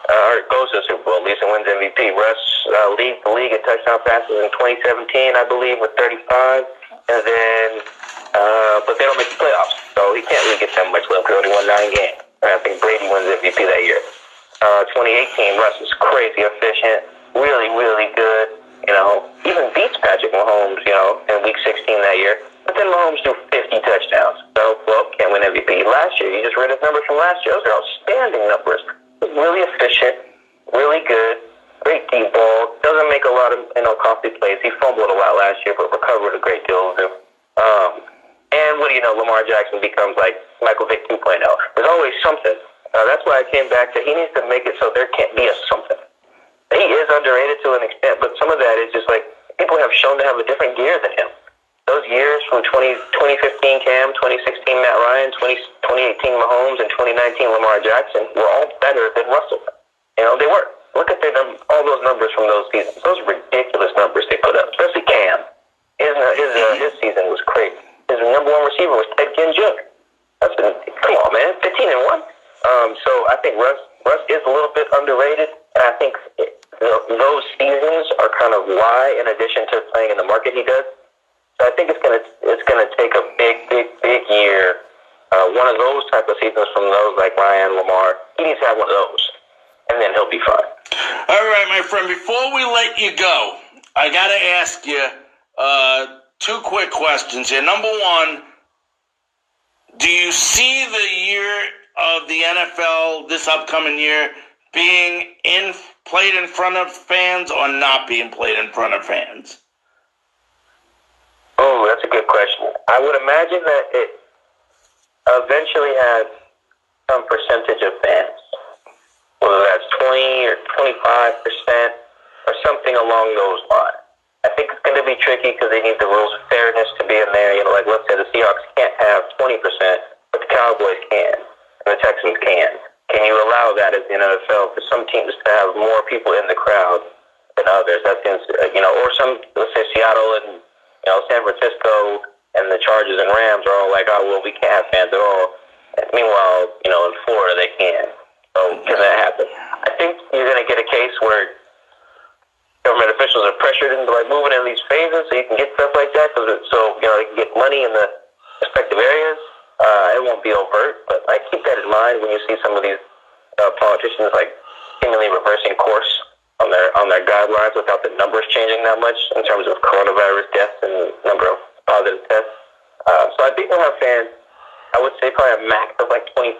uh, or goes to the Super Bowl at least and wins MVP. Russ uh, leads the league in touchdown passes in 2017, I believe, with 35, and then uh, but they don't make the playoffs, so he can't really get that much love because only won nine games. I think Brady wins MVP that year. Uh, 2018, Russ is crazy efficient, really, really good. You know, even beats Patrick Mahomes, you know, in Week 16 that year. But then Mahomes threw 50 touchdowns. So, well, can't win MVP. Last year, you just read his numbers from last year. Those are outstanding numbers. Really efficient, really good, great deep ball. Doesn't make a lot of, you know, costly plays. He fumbled a lot last year, but recovered a great deal of them. Um, and what do you know, Lamar Jackson becomes like Michael Vick 2.0. There's always something. Uh, that's why I came back to he needs to make it so there can't be a something. He is underrated to an extent, but some of that is just like people have shown to have a different gear than him. From 20, 2015 Cam, 2016 Matt Ryan, 20, 2018 Mahomes, and 2019 Lamar Jackson were all better than Russell. You know, they were. Look at their num- all those numbers from those seasons. Those ridiculous numbers they put up, especially Cam. His uh, his uh, his season was crazy. His number one receiver was Ted Ginn Jr. That's been, come on, man, 15 and one. Um, so I think Russ Russ is a little bit underrated, and I think those seasons are kind of why, in addition to playing in the market he does. So I think it's gonna it's gonna take a big, big, big year. Uh, one of those type of seasons from those like Ryan Lamar. He needs to have one of those, and then he'll be fine. All right, my friend. Before we let you go, I gotta ask you uh, two quick questions here. Number one, do you see the year of the NFL this upcoming year being in played in front of fans or not being played in front of fans? Oh, that's a good question. I would imagine that it eventually has some percentage of fans, whether that's 20 or 25 percent or something along those lines. I think it's going to be tricky because they need the rules of fairness to be in there. You know, like let's say the Seahawks can't have 20 percent, but the Cowboys can, and the Texans can. Can you allow that as the NFL for some teams to have more people in the crowd than others? That seems, uh, you know, or some, let's say Seattle and, you know, San Francisco and the Chargers and Rams are all like, oh, well, we can't have fans at all. And meanwhile, you know, in Florida, they can. So can that happen? I think you're going to get a case where government officials are pressured into like moving in these phases so you can get stuff like that. Cause it, so, you know, they can get money in the respective areas uh, it won't be overt, but I keep that in mind when you see some of these uh, politicians like seemingly reversing course on their on their guidelines without the numbers changing that much in terms of coronavirus deaths and number of positive tests. Uh, so I think we'll have fans. I would say probably a max of like 25%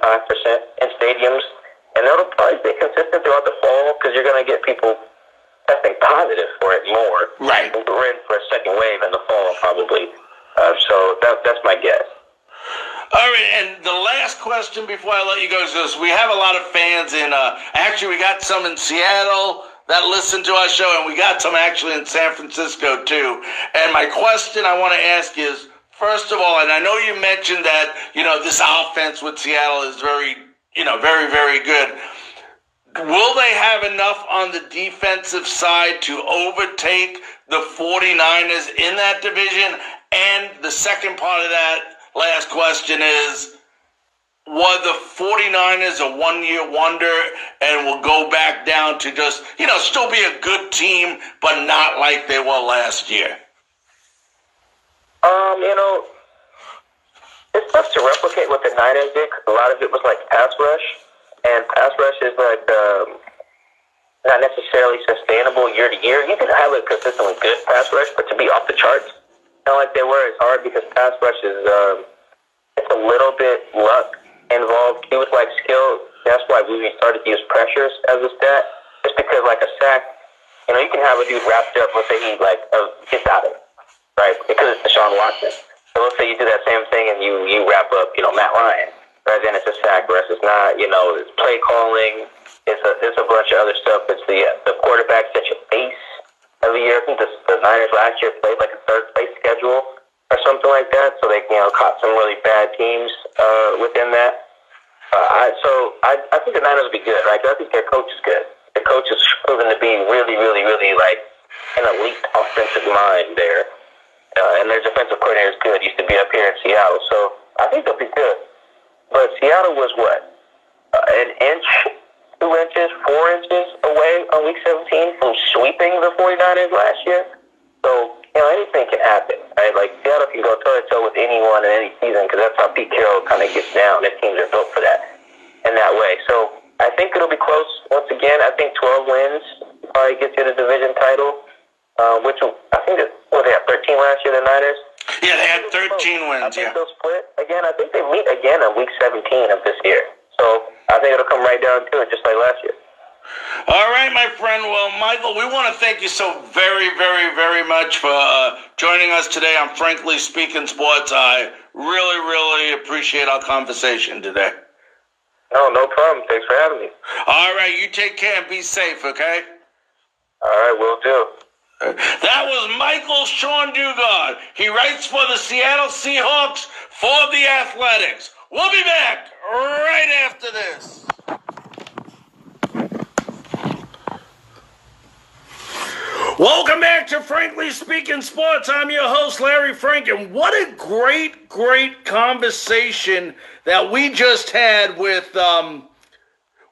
in stadiums, and that'll probably be consistent throughout the fall because you're going to get people testing positive for it more. Right. We're in for a second wave in the fall probably. Uh, so that, that's my guess. All right, and the last question before I let you go is this. We have a lot of fans in, uh, actually, we got some in Seattle that listen to our show, and we got some actually in San Francisco, too. And my question I want to ask is, first of all, and I know you mentioned that, you know, this offense with Seattle is very, you know, very, very good. Will they have enough on the defensive side to overtake the 49ers in that division? And the second part of that, last question is were the 49ers a one year wonder and will go back down to just, you know, still be a good team, but not like they were last year? Um, you know, it's tough to replicate what the Niners did because a lot of it was like pass rush, and pass rush is like um, not necessarily sustainable year to year. You can have a consistently good pass rush, but to be off the charts Kind like they were. It's hard because pass rush is um, it's a little bit luck involved too with like skill. That's why we started to use pressures as a stat. Just because like a sack, you know, you can have a dude wrapped up. Let's say he like uh, gets out of it, right? Because it's Deshaun Watson. So let's say you do that same thing and you you wrap up, you know, Matt Ryan. Right then it's a sack versus not. You know, it's play calling. It's a it's a bunch of other stuff. It's the the quarterback set your face every year. I think the, the Niners last year played like a third place schedule or something like that, so they you know caught some really bad teams uh, within that. Uh, I, so I, I think the Niners will be good, right? I think their coach is good. The coach is proven to be really, really, really like an elite offensive mind there, uh, and their defensive coordinator is good. Used to be up here in Seattle, so I think they'll be good. But Seattle was what uh, an inch two inches, four inches away on week 17 from sweeping the 49ers last year. So, you know, anything can happen, right? Like, Seattle can go toe-to-toe with anyone in any season because that's how Pete Carroll kind of gets down. His teams are built for that in that way. So I think it'll be close. Once again, I think 12 wins probably gets you the division title, uh, which I think, it, what, they had 13 last year, the Niners? Yeah, they had 13 wins, I think yeah. they'll split. Again, I think they meet again on week 17 of this year. So I think it'll come right down to it, just like last year. All right, my friend. Well, Michael, we want to thank you so very, very, very much for uh, joining us today on Frankly Speaking Sports. I really, really appreciate our conversation today. No, no problem. Thanks for having me. All right, you take care and be safe, okay? All right, will do. That was Michael-Shawn Dugar. He writes for the Seattle Seahawks for the Athletics. We'll be back right after this. Welcome back to Frankly Speaking Sports. I'm your host, Larry Frank, and what a great, great conversation that we just had with um,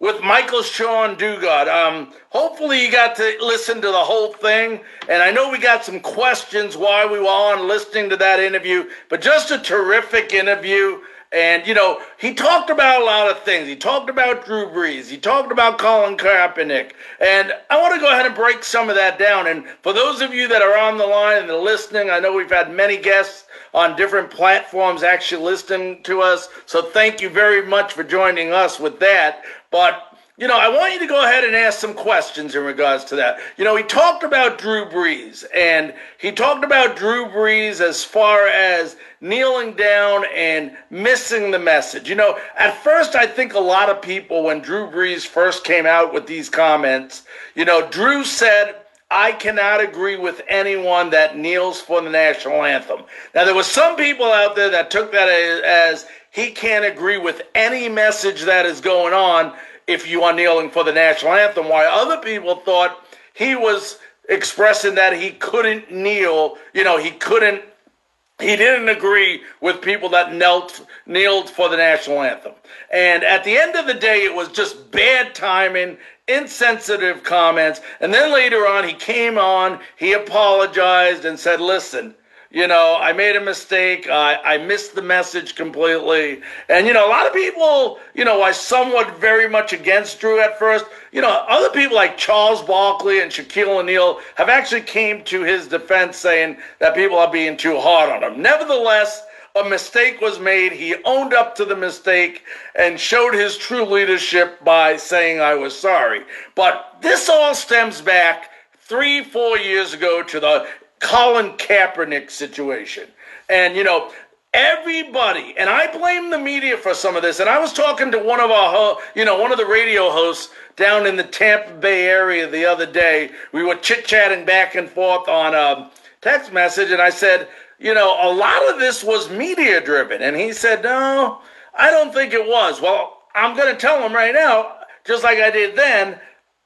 with Michael-Shawn Dugar. Um, hopefully, you got to listen to the whole thing. And I know we got some questions while we were on listening to that interview, but just a terrific interview. And, you know, he talked about a lot of things. He talked about Drew Brees. He talked about Colin Kaepernick. And I want to go ahead and break some of that down. And for those of you that are on the line and are listening, I know we've had many guests on different platforms actually listening to us. So thank you very much for joining us with that. But you know, I want you to go ahead and ask some questions in regards to that. You know, he talked about Drew Brees, and he talked about Drew Brees as far as kneeling down and missing the message. You know, at first, I think a lot of people, when Drew Brees first came out with these comments, you know, Drew said, I cannot agree with anyone that kneels for the national anthem. Now, there were some people out there that took that as he can't agree with any message that is going on if you are kneeling for the national anthem, why other people thought he was expressing that he couldn't kneel, you know, he couldn't he didn't agree with people that knelt kneeled for the national anthem. And at the end of the day it was just bad timing, insensitive comments. And then later on he came on, he apologized and said, "Listen, you know, I made a mistake. I, I missed the message completely. And, you know, a lot of people, you know, I somewhat very much against Drew at first. You know, other people like Charles Barkley and Shaquille O'Neal have actually came to his defense saying that people are being too hard on him. Nevertheless, a mistake was made. He owned up to the mistake and showed his true leadership by saying, I was sorry. But this all stems back three, four years ago to the Colin Kaepernick situation. And, you know, everybody, and I blame the media for some of this. And I was talking to one of our, you know, one of the radio hosts down in the Tampa Bay area the other day. We were chit chatting back and forth on a text message, and I said, you know, a lot of this was media driven. And he said, no, I don't think it was. Well, I'm going to tell him right now, just like I did then,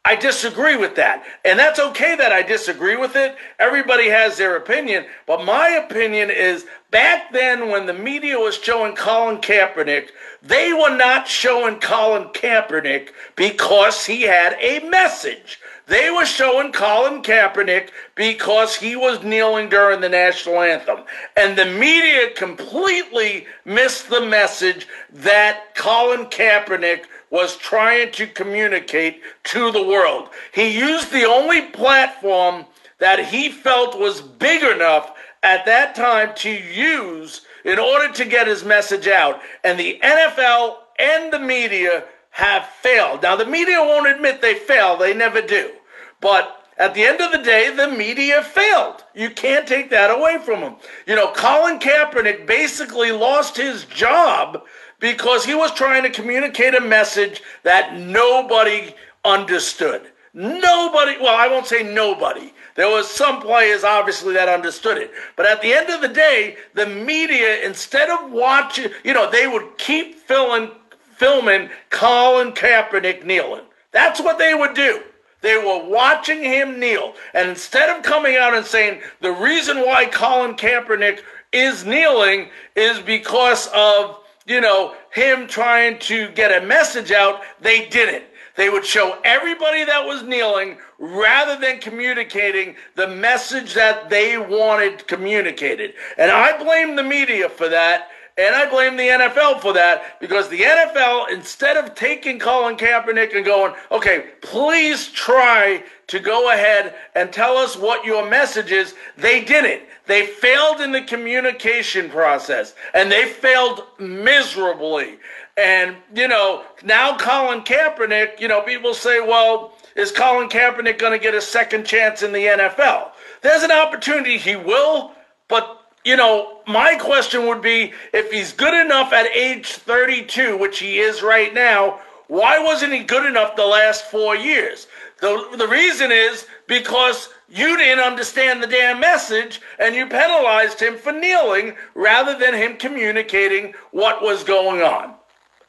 I disagree with that. And that's okay that I disagree with it. Everybody has their opinion. But my opinion is back then when the media was showing Colin Kaepernick, they were not showing Colin Kaepernick because he had a message. They were showing Colin Kaepernick because he was kneeling during the national anthem. And the media completely missed the message that Colin Kaepernick was trying to communicate to the world. He used the only platform that he felt was big enough at that time to use in order to get his message out. And the NFL and the media have failed. Now, the media won't admit they failed, they never do. But at the end of the day, the media failed. You can't take that away from them. You know, Colin Kaepernick basically lost his job because he was trying to communicate a message that nobody understood. Nobody, well, I won't say nobody. There was some players obviously that understood it. But at the end of the day, the media, instead of watching, you know, they would keep filming, filming Colin Kaepernick kneeling. That's what they would do. They were watching him kneel. And instead of coming out and saying the reason why Colin Kaepernick is kneeling is because of you know, him trying to get a message out, they didn't. They would show everybody that was kneeling rather than communicating the message that they wanted communicated. And I blame the media for that. And I blame the NFL for that because the NFL, instead of taking Colin Kaepernick and going, okay, please try to go ahead and tell us what your message is, they didn't. They failed in the communication process and they failed miserably. And, you know, now Colin Kaepernick, you know, people say, well, is Colin Kaepernick going to get a second chance in the NFL? There's an opportunity he will, but, you know, my question would be if he's good enough at age 32, which he is right now, why wasn't he good enough the last four years? The, the reason is because you didn't understand the damn message and you penalized him for kneeling rather than him communicating what was going on.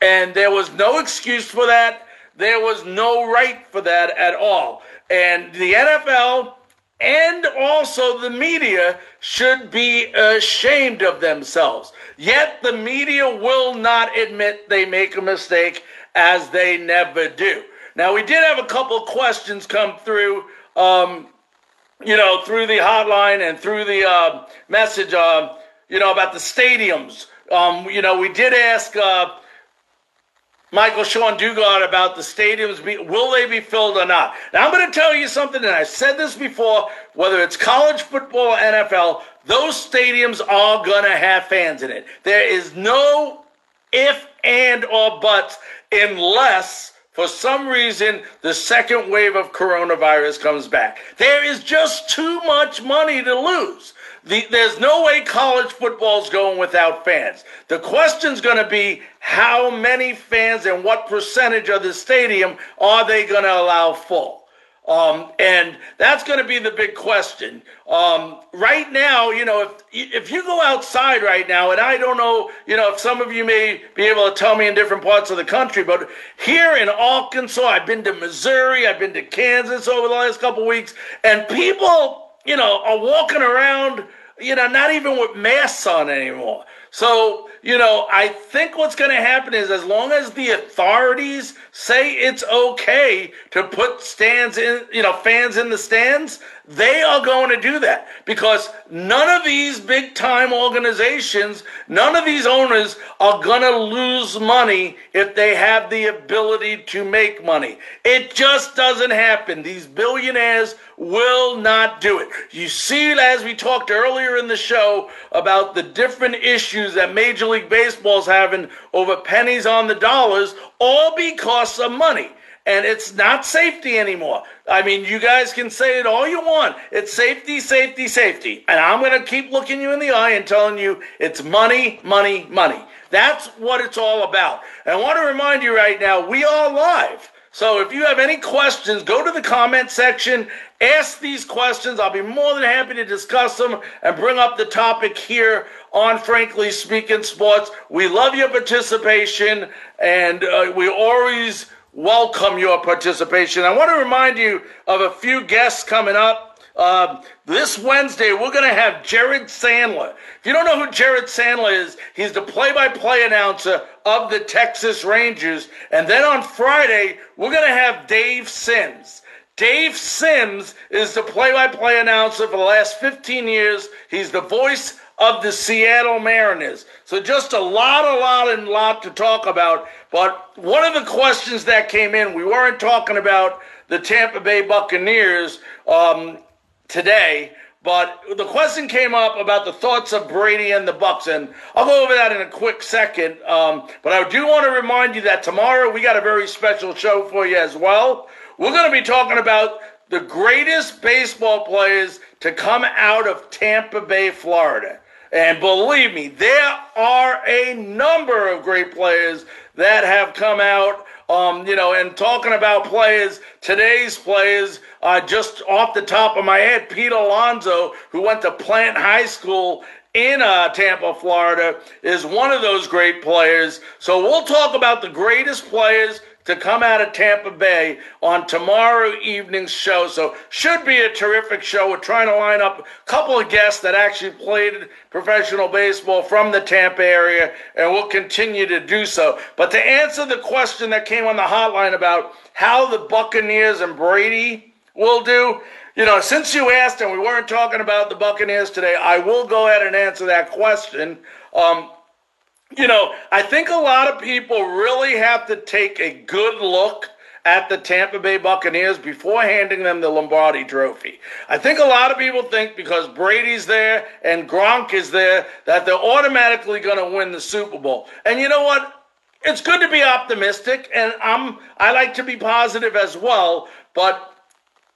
And there was no excuse for that. There was no right for that at all. And the NFL and also the media should be ashamed of themselves. Yet the media will not admit they make a mistake as they never do. Now, we did have a couple questions come through, um, you know, through the hotline and through the uh, message, uh, you know, about the stadiums. Um, you know, we did ask uh, Michael-Shawn Dugar about the stadiums. Be, will they be filled or not? Now, I'm going to tell you something, and I've said this before whether it's college football NFL, those stadiums are going to have fans in it. There is no if, and, or buts unless for some reason the second wave of coronavirus comes back. There is just too much money to lose. The, there's no way college football's going without fans. The question's going to be how many fans and what percentage of the stadium are they going to allow full? Um, and that's going to be the big question. Um, right now, you know, if if you go outside right now, and I don't know, you know, if some of you may be able to tell me in different parts of the country, but here in Arkansas, I've been to Missouri, I've been to Kansas over the last couple weeks, and people, you know, are walking around, you know, not even with masks on anymore. So, you know, I think what's going to happen is as long as the authorities say it's okay to put stands in, you know, fans in the stands, they are going to do that because none of these big time organizations, none of these owners are going to lose money if they have the ability to make money. It just doesn't happen. These billionaires will not do it. You see, as we talked earlier in the show about the different issues that Major League Baseball is having over pennies on the dollars, all because of money. And it's not safety anymore. I mean, you guys can say it all you want. It's safety, safety, safety. And I'm going to keep looking you in the eye and telling you it's money, money, money. That's what it's all about. And I want to remind you right now, we are live. So if you have any questions, go to the comment section, ask these questions. I'll be more than happy to discuss them and bring up the topic here on Frankly Speaking Sports. We love your participation and uh, we always welcome your participation. I want to remind you of a few guests coming up. Uh, this Wednesday, we're going to have Jared Sandler. If you don't know who Jared Sandler is, he's the play by play announcer of the Texas Rangers. And then on Friday, we're going to have Dave Sims. Dave Sims is the play by play announcer for the last 15 years. He's the voice of the Seattle Mariners. So just a lot, a lot, and lot to talk about. But one of the questions that came in, we weren't talking about the Tampa Bay Buccaneers um, today, but the question came up about the thoughts of Brady and the Bucs, and I'll go over that in a quick second. Um, but I do want to remind you that tomorrow we got a very special show for you as well. We're going to be talking about the greatest baseball players to come out of Tampa Bay, Florida. And believe me, there are a number of great players that have come out. Um, you know, and talking about players, today's players, uh, just off the top of my head, Pete Alonso, who went to Plant High School in uh, Tampa, Florida, is one of those great players. So we'll talk about the greatest players to come out of Tampa Bay on tomorrow evening's show. So should be a terrific show. We're trying to line up a couple of guests that actually played professional baseball from the Tampa area, and we'll continue to do so. But to answer the question that came on the hotline about how the Buccaneers and Brady will do, you know, since you asked and we weren't talking about the Buccaneers today, I will go ahead and answer that question. Um, you know, I think a lot of people really have to take a good look at the Tampa Bay Buccaneers before handing them the Lombardi trophy. I think a lot of people think because Brady's there and Gronk is there that they're automatically going to win the Super Bowl. And you know what? It's good to be optimistic and I'm I like to be positive as well, but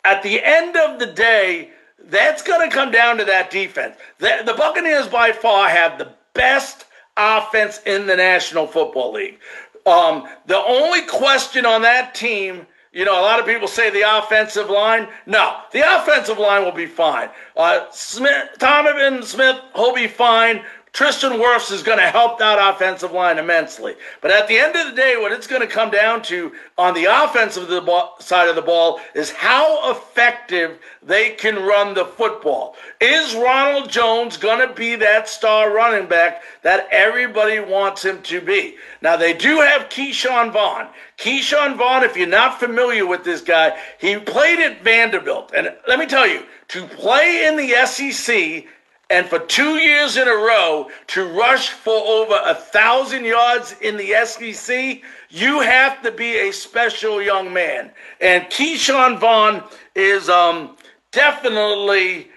at the end of the day, that's going to come down to that defense. The, the Buccaneers by far have the best offense in the National Football League. Um, the only question on that team, you know, a lot of people say the offensive line. No, the offensive line will be fine. Uh, Smith, Donovan Smith, he'll be fine. Tristan Wirfs is going to help that offensive line immensely. But at the end of the day, what it's going to come down to on the offensive the ball, side of the ball is how effective they can run the football. Is Ronald Jones going to be that star running back that everybody wants him to be? Now, they do have Ke'Shawn Vaughn. Ke'Shawn Vaughn, if you're not familiar with this guy, he played at Vanderbilt. And let me tell you, to play in the SEC and for two years in a row to rush for over a thousand yards in the SEC, you have to be a special young man. And Ke'Shawn Vaughn is um, definitely,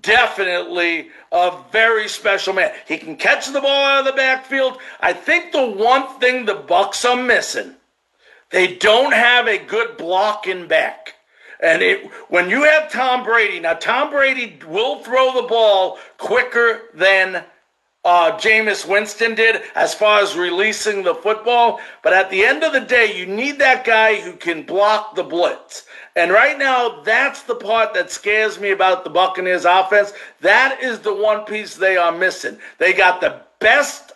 definitely a very special man. He can catch the ball out of the backfield. I think the one thing the Bucs are missing, they don't have a good blocking back. And it, when you have Tom Brady, now Tom Brady will throw the ball quicker than uh, Jameis Winston did as far as releasing the football. But at the end of the day, you need that guy who can block the blitz. And right now, that's the part that scares me about the Buccaneers offense. That is the one piece they are missing. They got the best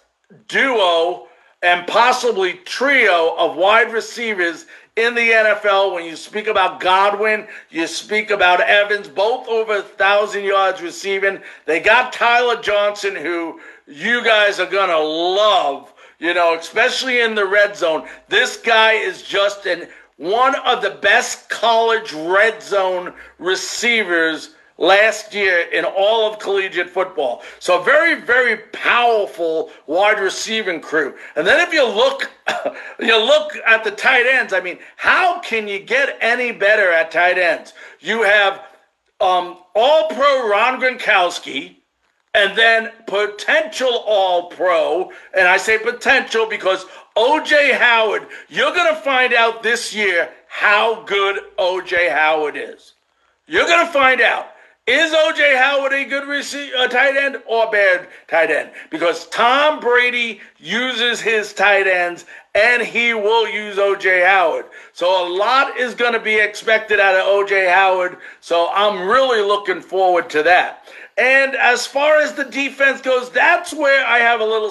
duo and possibly trio of wide receivers in the NFL. When you speak about Godwin, you speak about Evans, both over a thousand yards receiving. They got Tyler Johnson, who you guys are gonna love. You know, especially in the red zone. This guy is just an one of the best college red zone receivers last year in all of collegiate football. So very, very powerful wide receiving crew. And then if you look, you look at the tight ends. I mean, how can you get any better at tight ends? You have um, All Pro Ron Gronkowski. And then potential all pro, and I say potential because OJ Howard, you're going to find out this year how good OJ Howard is. You're going to find out. Is OJ Howard a good receiver, a uh, tight end or bad tight end? Because Tom Brady uses his tight ends and he will use OJ Howard. So a lot is going to be expected out of OJ Howard. So I'm really looking forward to that. And as far as the defense goes, that's where I have a little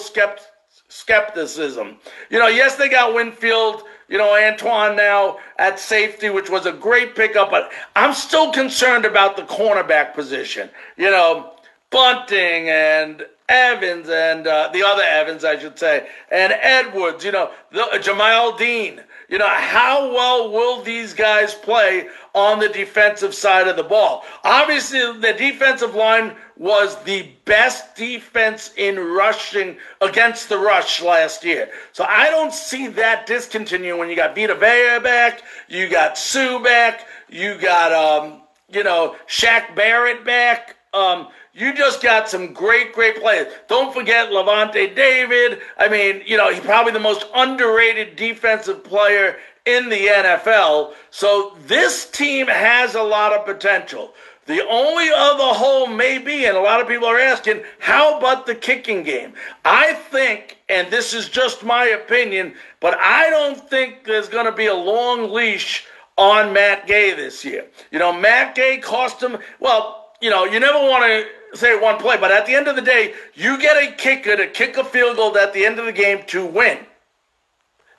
skepticism. You know, yes, they got Winfield you know, Antoine now at safety, which was a great pickup, but I'm still concerned about the cornerback position. You know, Bunting and Evans and uh, the other Evans, I should say, and Edwards, you know, the, uh, Jamel Dean. You know, how well will these guys play on the defensive side of the ball? Obviously, the defensive line was the best defense in rushing against the rush last year. So I don't see that discontinuing when you got Vita Vea back, you got Suh back, you got, um, you know, Shaq Barrett back. Um, you just got some great, great players. Don't forget Lavonte David. I mean, you know, he's probably the most underrated defensive player in the NFL. So this team has a lot of potential. The only other hole may be, and a lot of people are asking, how about the kicking game? I think, and this is just my opinion, but I don't think there's going to be a long leash on Matt Gay this year. You know, Matt Gay cost him, well, you know, you never want to say one play, but at the end of the day, you get a kicker to kick a field goal at the end of the game to win.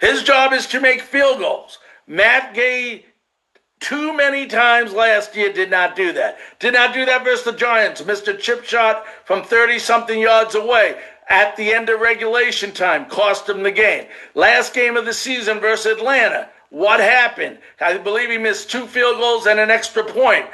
His job is to make field goals. Matt Gay, too many times last year, did not do that. Did not do that versus the Giants. Missed a chip shot from 30 something yards away at the end of regulation time. Cost him the game. Last game of the season versus Atlanta. What happened? I believe he missed two field goals and an extra point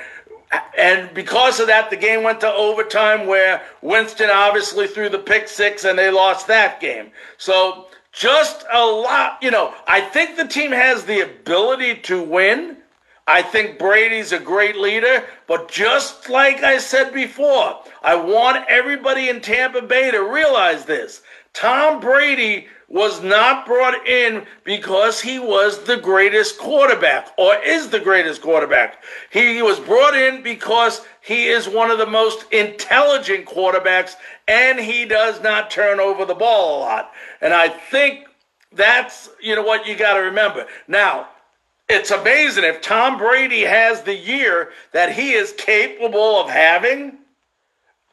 and because of that, the game went to overtime where Winston obviously threw the pick six and they lost that game. So just a lot, you know, I think the team has the ability to win. I think Brady's a great leader, but just like I said before, I want everybody in Tampa Bay to realize this. Tom Brady was not brought in because he was the greatest quarterback or is the greatest quarterback. He was brought in because he is one of the most intelligent quarterbacks and he does not turn over the ball a lot. And I think that's, you know, what you got to remember. Now, it's amazing if Tom Brady has the year that he is capable of having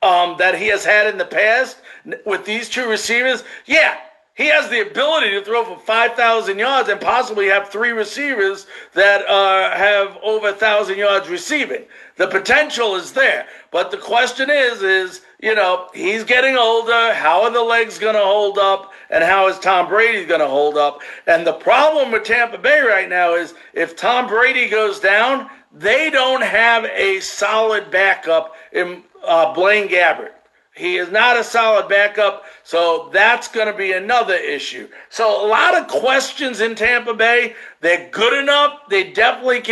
um, that he has had in the past with these two receivers, yeah, he has the ability to throw for 5,000 yards and possibly have three receivers that uh, have over 1,000 yards receiving. The potential is there. But the question is, is, you know, he's getting older. How are the legs going to hold up? And how is Tom Brady going to hold up? And the problem with Tampa Bay right now is if Tom Brady goes down, they don't have a solid backup in uh, Blaine Gabbert. He is not a solid backup, so that's going to be another issue. So a lot of questions in Tampa Bay. They're good enough. They definitely can